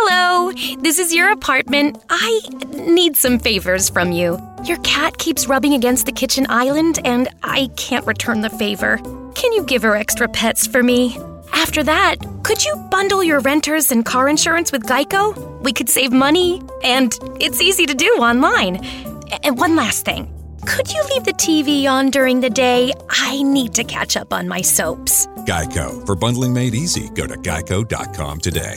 Hello, this is your apartment. I need some favors from you. Your cat keeps rubbing against the kitchen island, and I can't return the favor. Can you give her extra pets for me? After that, could you bundle your renters and car insurance with Geico? We could save money, and it's easy to do online. And one last thing could you leave the TV on during the day? I need to catch up on my soaps. Geico. For bundling made easy, go to geico.com today.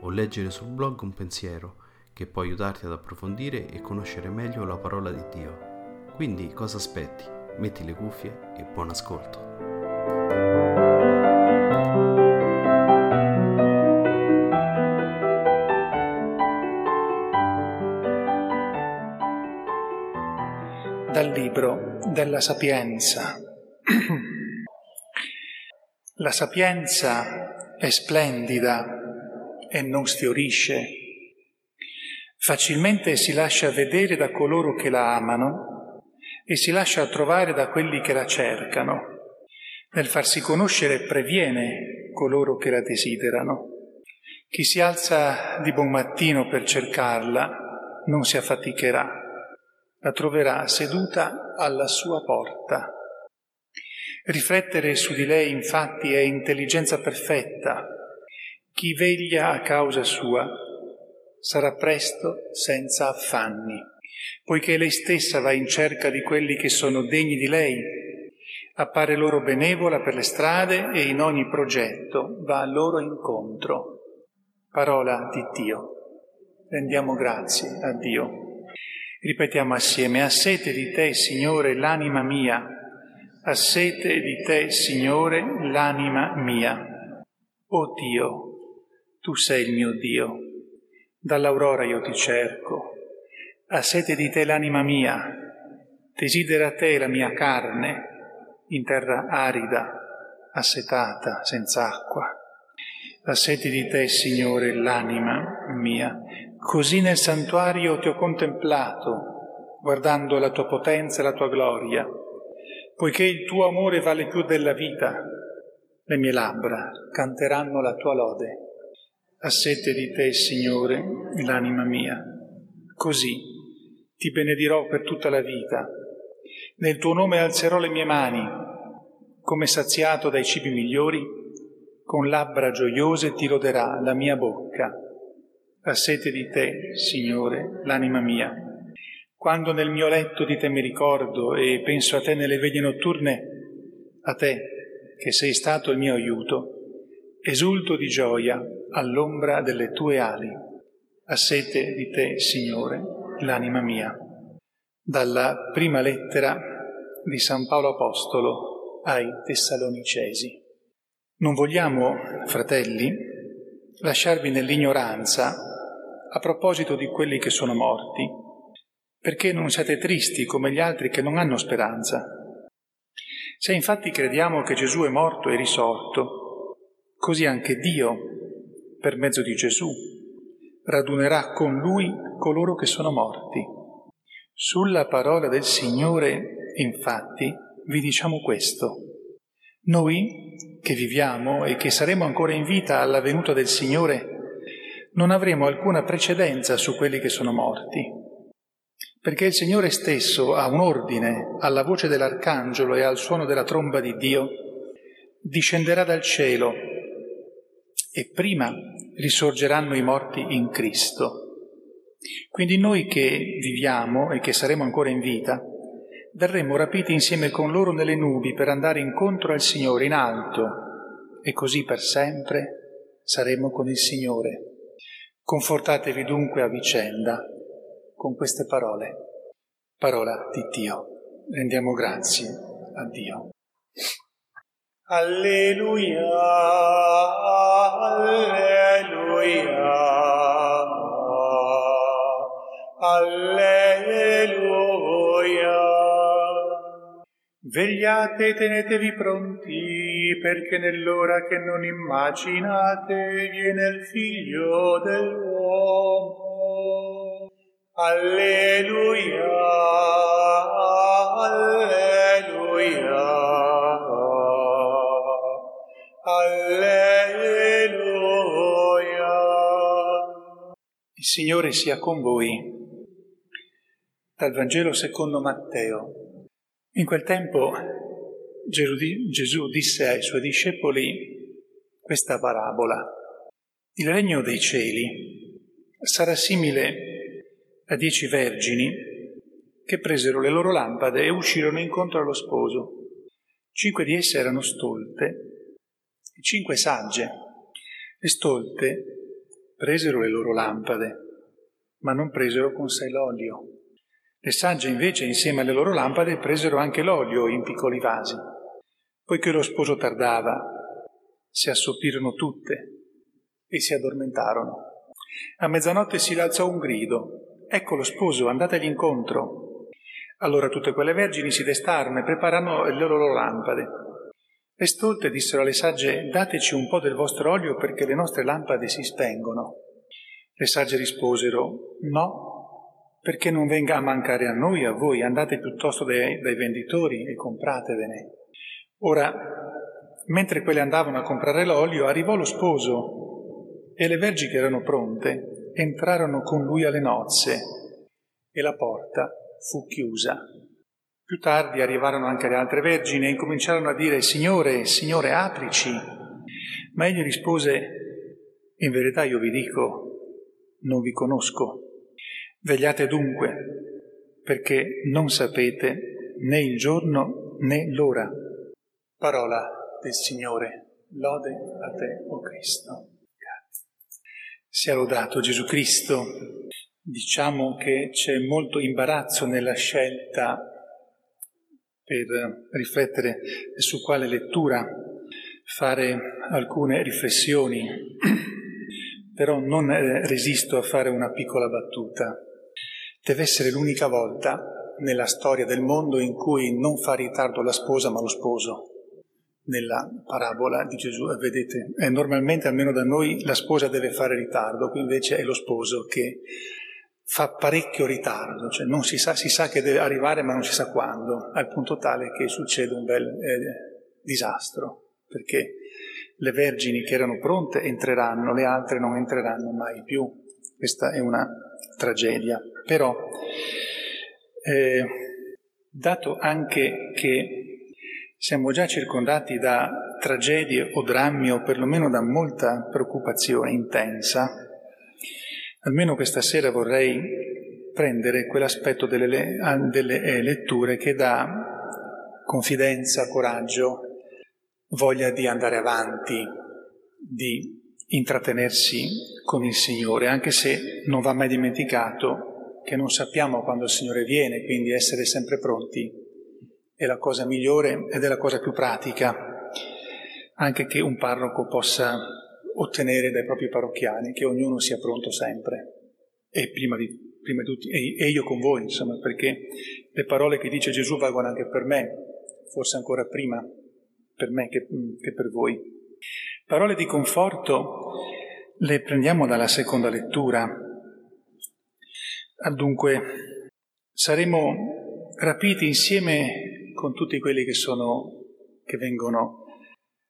o leggere sul blog un pensiero che può aiutarti ad approfondire e conoscere meglio la parola di Dio. Quindi cosa aspetti? Metti le cuffie e buon ascolto. Dal libro della Sapienza. La sapienza è splendida e non sfiorisce. Facilmente si lascia vedere da coloro che la amano e si lascia trovare da quelli che la cercano. Nel farsi conoscere previene coloro che la desiderano. Chi si alza di buon mattino per cercarla non si affaticherà, la troverà seduta alla sua porta. Riflettere su di lei infatti è intelligenza perfetta. Chi veglia a causa sua sarà presto senza affanni poiché lei stessa va in cerca di quelli che sono degni di lei, appare loro benevola per le strade e in ogni progetto va a loro incontro. Parola di Dio. Rendiamo grazie a Dio. Ripetiamo assieme, a sete di te, Signore, l'anima mia, a sete di te, Signore, l'anima mia. O Dio, tu sei il mio Dio, dall'aurora io ti cerco ha sete di te l'anima mia, desidera te la mia carne in terra arida, assetata, senza acqua. Ha sete di te, Signore, l'anima mia. Così nel santuario ti ho contemplato, guardando la tua potenza e la tua gloria, poiché il tuo amore vale più della vita. Le mie labbra canteranno la tua lode. Ha sete di te, Signore, l'anima mia. Così ti benedirò per tutta la vita. Nel tuo nome alzerò le mie mani, come saziato dai cibi migliori, con labbra gioiose ti loderà la mia bocca. A sete di te, Signore, l'anima mia. Quando nel mio letto di te mi ricordo e penso a te nelle veglie notturne, a te, che sei stato il mio aiuto, esulto di gioia all'ombra delle tue ali. A sete di te, Signore, l'anima mia. Dalla prima lettera di San Paolo Apostolo ai Tessalonicesi. Non vogliamo, fratelli, lasciarvi nell'ignoranza a proposito di quelli che sono morti, perché non siate tristi come gli altri che non hanno speranza. Se infatti crediamo che Gesù è morto e risorto, così anche Dio, per mezzo di Gesù, radunerà con lui coloro che sono morti. Sulla parola del Signore, infatti, vi diciamo questo. Noi, che viviamo e che saremo ancora in vita alla venuta del Signore, non avremo alcuna precedenza su quelli che sono morti, perché il Signore stesso ha un ordine alla voce dell'arcangelo e al suono della tromba di Dio, discenderà dal cielo e prima risorgeranno i morti in Cristo. Quindi noi che viviamo e che saremo ancora in vita, verremo rapiti insieme con loro nelle nubi per andare incontro al Signore in alto e così per sempre saremo con il Signore. Confortatevi dunque a vicenda con queste parole. Parola di Dio. Rendiamo grazie a Dio. Alleluia, alleluia, alleluia. Vegliate e tenetevi pronti, perché nell'ora che non immaginate viene il figlio dell'uomo. Alleluia, alleluia. Alleluia. Il Signore sia con voi. Dal Vangelo secondo Matteo. In quel tempo Gesù disse ai suoi discepoli questa parabola. Il regno dei cieli sarà simile a dieci vergini che presero le loro lampade e uscirono incontro allo sposo. Cinque di esse erano stolte cinque sagge. Le stolte presero le loro lampade, ma non presero con sé l'olio. Le sagge invece, insieme alle loro lampade, presero anche l'olio in piccoli vasi. Poiché lo sposo tardava, si assopirono tutte e si addormentarono. A mezzanotte si alzò un grido. Ecco lo sposo, andategli incontro. Allora tutte quelle vergini si destarono e prepararono le loro lampade. Le stolte dissero alle sagge, dateci un po' del vostro olio perché le nostre lampade si spengono. Le sagge risposero, no, perché non venga a mancare a noi, a voi, andate piuttosto dai, dai venditori e compratevene. Ora, mentre quelle andavano a comprare l'olio, arrivò lo sposo e le vergi che erano pronte entrarono con lui alle nozze e la porta fu chiusa. Più tardi arrivarono anche le altre vergini e incominciarono a dire Signore, Signore, aprici. Ma egli rispose, in verità io vi dico, non vi conosco. Vegliate dunque, perché non sapete né il giorno né l'ora. Parola del Signore. Lode a te, o oh Cristo. Sia lodato Gesù Cristo. Diciamo che c'è molto imbarazzo nella scelta per riflettere su quale lettura fare alcune riflessioni, però non eh, resisto a fare una piccola battuta. Deve essere l'unica volta nella storia del mondo in cui non fa ritardo la sposa ma lo sposo. Nella parabola di Gesù, vedete, eh, normalmente almeno da noi la sposa deve fare ritardo, qui invece è lo sposo che fa parecchio ritardo, cioè non si sa, si sa che deve arrivare ma non si sa quando, al punto tale che succede un bel eh, disastro, perché le vergini che erano pronte entreranno, le altre non entreranno mai più. Questa è una tragedia. Però, eh, dato anche che siamo già circondati da tragedie o drammi o perlomeno da molta preoccupazione intensa, Almeno questa sera vorrei prendere quell'aspetto delle, delle eh, letture che dà confidenza, coraggio, voglia di andare avanti, di intrattenersi con il Signore, anche se non va mai dimenticato che non sappiamo quando il Signore viene, quindi essere sempre pronti è la cosa migliore ed è la cosa più pratica, anche che un parroco possa ottenere dai propri parrocchiani, che ognuno sia pronto sempre e prima di, prima di tutti, e, e io con voi, insomma, perché le parole che dice Gesù valgono anche per me, forse ancora prima per me che, che per voi. Parole di conforto le prendiamo dalla seconda lettura. Dunque, saremo rapiti insieme con tutti quelli che sono, che vengono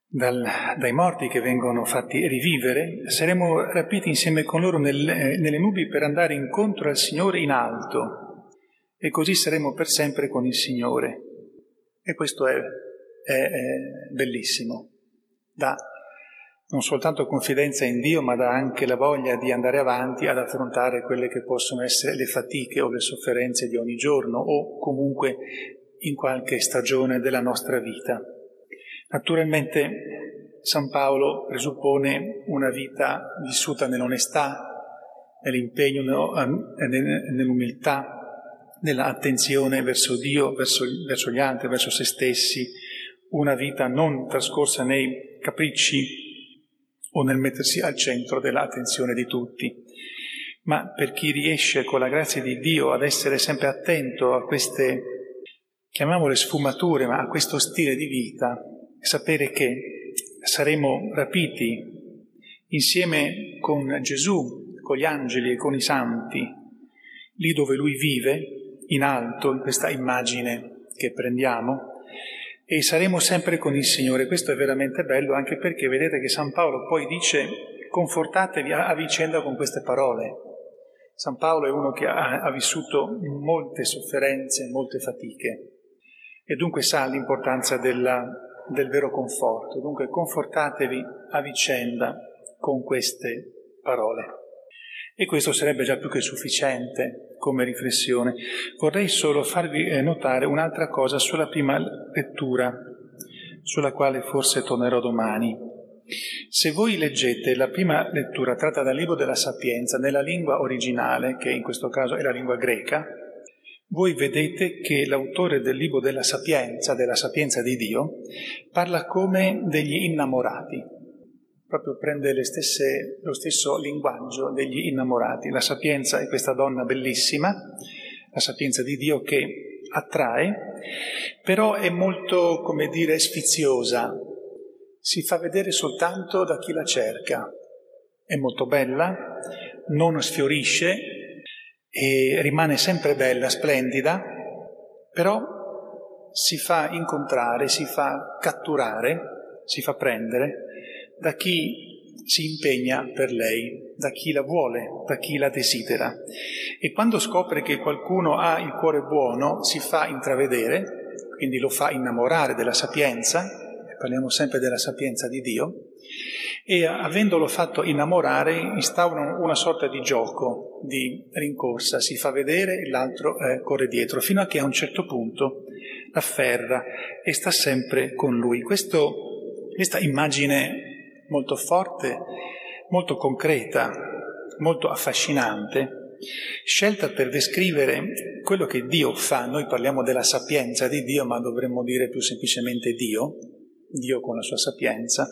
dal, dai morti che vengono fatti rivivere, saremo rapiti insieme con loro nel, nelle nubi per andare incontro al Signore in alto e così saremo per sempre con il Signore. E questo è, è, è bellissimo, dà non soltanto confidenza in Dio, ma dà anche la voglia di andare avanti ad affrontare quelle che possono essere le fatiche o le sofferenze di ogni giorno o comunque in qualche stagione della nostra vita. Naturalmente San Paolo presuppone una vita vissuta nell'onestà, nell'impegno, nell'umiltà, nell'attenzione verso Dio, verso, verso gli altri, verso se stessi, una vita non trascorsa nei capricci o nel mettersi al centro dell'attenzione di tutti. Ma per chi riesce con la grazia di Dio ad essere sempre attento a queste, chiamiamole sfumature, ma a questo stile di vita, sapere che saremo rapiti insieme con Gesù, con gli angeli e con i santi, lì dove lui vive, in alto, in questa immagine che prendiamo, e saremo sempre con il Signore. Questo è veramente bello anche perché vedete che San Paolo poi dice confortatevi a, vicenda con queste parole. San Paolo è uno che ha, ha vissuto molte sofferenze, molte fatiche e dunque sa l'importanza della, del vero conforto. Dunque confortatevi a vicenda con queste parole. E questo sarebbe già più che sufficiente come riflessione. Vorrei solo farvi eh, notare un'altra cosa sulla prima lettura, sulla quale forse tornerò domani. Se voi leggete la prima lettura tratta dal libro della Sapienza nella lingua originale, che in questo caso è la lingua greca, voi vedete che l'autore del libro della Sapienza, della Sapienza di Dio, parla come degli innamorati proprio prende stesse, lo stesso linguaggio degli innamorati. La sapienza è questa donna bellissima, la sapienza di Dio che attrae, però è molto, come dire, sfiziosa, si fa vedere soltanto da chi la cerca. È molto bella, non sfiorisce e rimane sempre bella, splendida, però si fa incontrare, si fa catturare, si fa prendere da chi si impegna per lei, da chi la vuole, da chi la desidera. E quando scopre che qualcuno ha il cuore buono, si fa intravedere, quindi lo fa innamorare della sapienza, parliamo sempre della sapienza di Dio, e avendolo fatto innamorare instaura una sorta di gioco, di rincorsa, si fa vedere e l'altro eh, corre dietro, fino a che a un certo punto l'afferra e sta sempre con lui. Questo, questa immagine molto forte, molto concreta, molto affascinante, scelta per descrivere quello che Dio fa. Noi parliamo della sapienza di Dio, ma dovremmo dire più semplicemente Dio, Dio con la sua sapienza,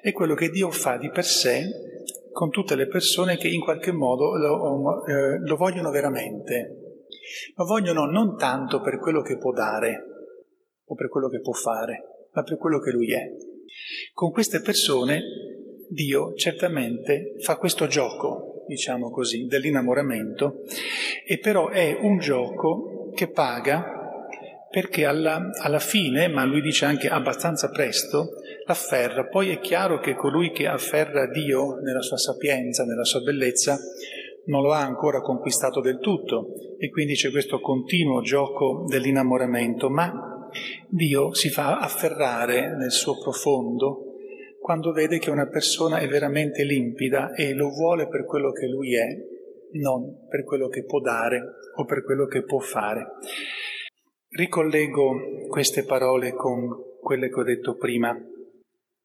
è quello che Dio fa di per sé con tutte le persone che in qualche modo lo, eh, lo vogliono veramente. Lo vogliono non tanto per quello che può dare o per quello che può fare, ma per quello che Lui è. Con queste persone Dio certamente fa questo gioco, diciamo così, dell'innamoramento, e però è un gioco che paga perché alla, alla, fine, ma lui dice anche abbastanza presto, l'afferra. Poi è chiaro che colui che afferra Dio nella sua sapienza, nella sua bellezza, non lo ha ancora conquistato del tutto e quindi c'è questo continuo gioco dell'innamoramento, ma Dio si fa afferrare nel suo profondo quando vede che una persona è veramente limpida e lo vuole per quello che lui è, non per quello che può dare o per quello che può fare. Ricollego queste parole con quelle che ho detto prima.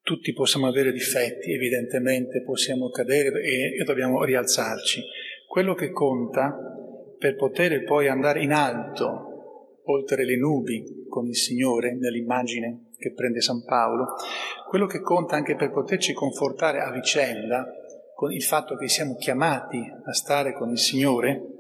Tutti possiamo avere difetti, evidentemente possiamo cadere e, e dobbiamo rialzarci. Quello che conta per poter poi andare in alto oltre le nubi con il Signore nell'immagine che prende San Paolo, quello che conta anche per poterci confortare a vicenda con il fatto che siamo chiamati a stare con il Signore,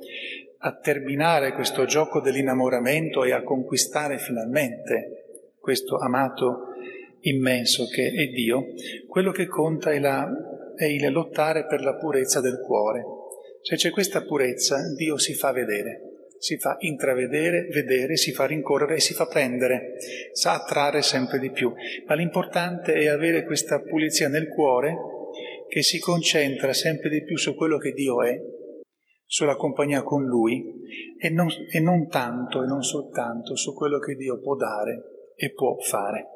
a terminare questo gioco dell'innamoramento e a conquistare finalmente questo amato immenso che è Dio, quello che conta è, la, è il lottare per la purezza del cuore. Se c'è questa purezza, Dio si fa vedere si fa intravedere, vedere, si fa rincorrere e si fa prendere, sa attrarre sempre di più. Ma l'importante è avere questa pulizia nel cuore che si concentra sempre di più su quello che Dio è, sulla compagnia con Lui e non, e non tanto e non soltanto su quello che Dio può dare e può fare.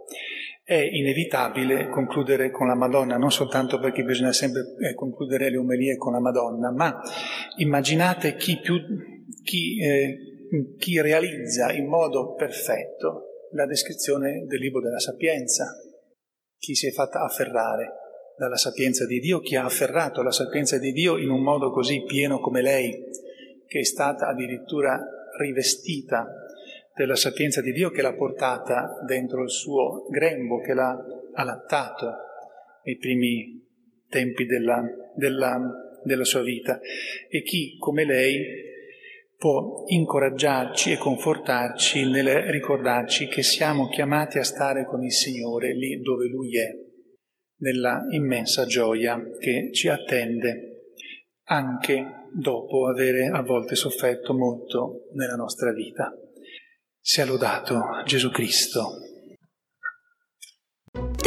È inevitabile concludere con la Madonna, non soltanto perché bisogna sempre eh, concludere le omelie con la Madonna, ma immaginate chi più chi, eh, chi realizza in modo perfetto la descrizione del libro della sapienza, chi si è fatta afferrare dalla sapienza di Dio, chi ha afferrato la sapienza di Dio in un modo così pieno come lei, che è stata addirittura rivestita della sapienza di Dio, che l'ha portata dentro il suo grembo, che l'ha allattato nei primi tempi della, della, della sua vita. E chi, come lei, può incoraggiarci e confortarci nel ricordarci che siamo chiamati a stare con il Signore lì dove Lui è, nella immensa gioia che ci attende anche dopo avere a volte sofferto molto nella nostra vita. Sia lodato Gesù Cristo.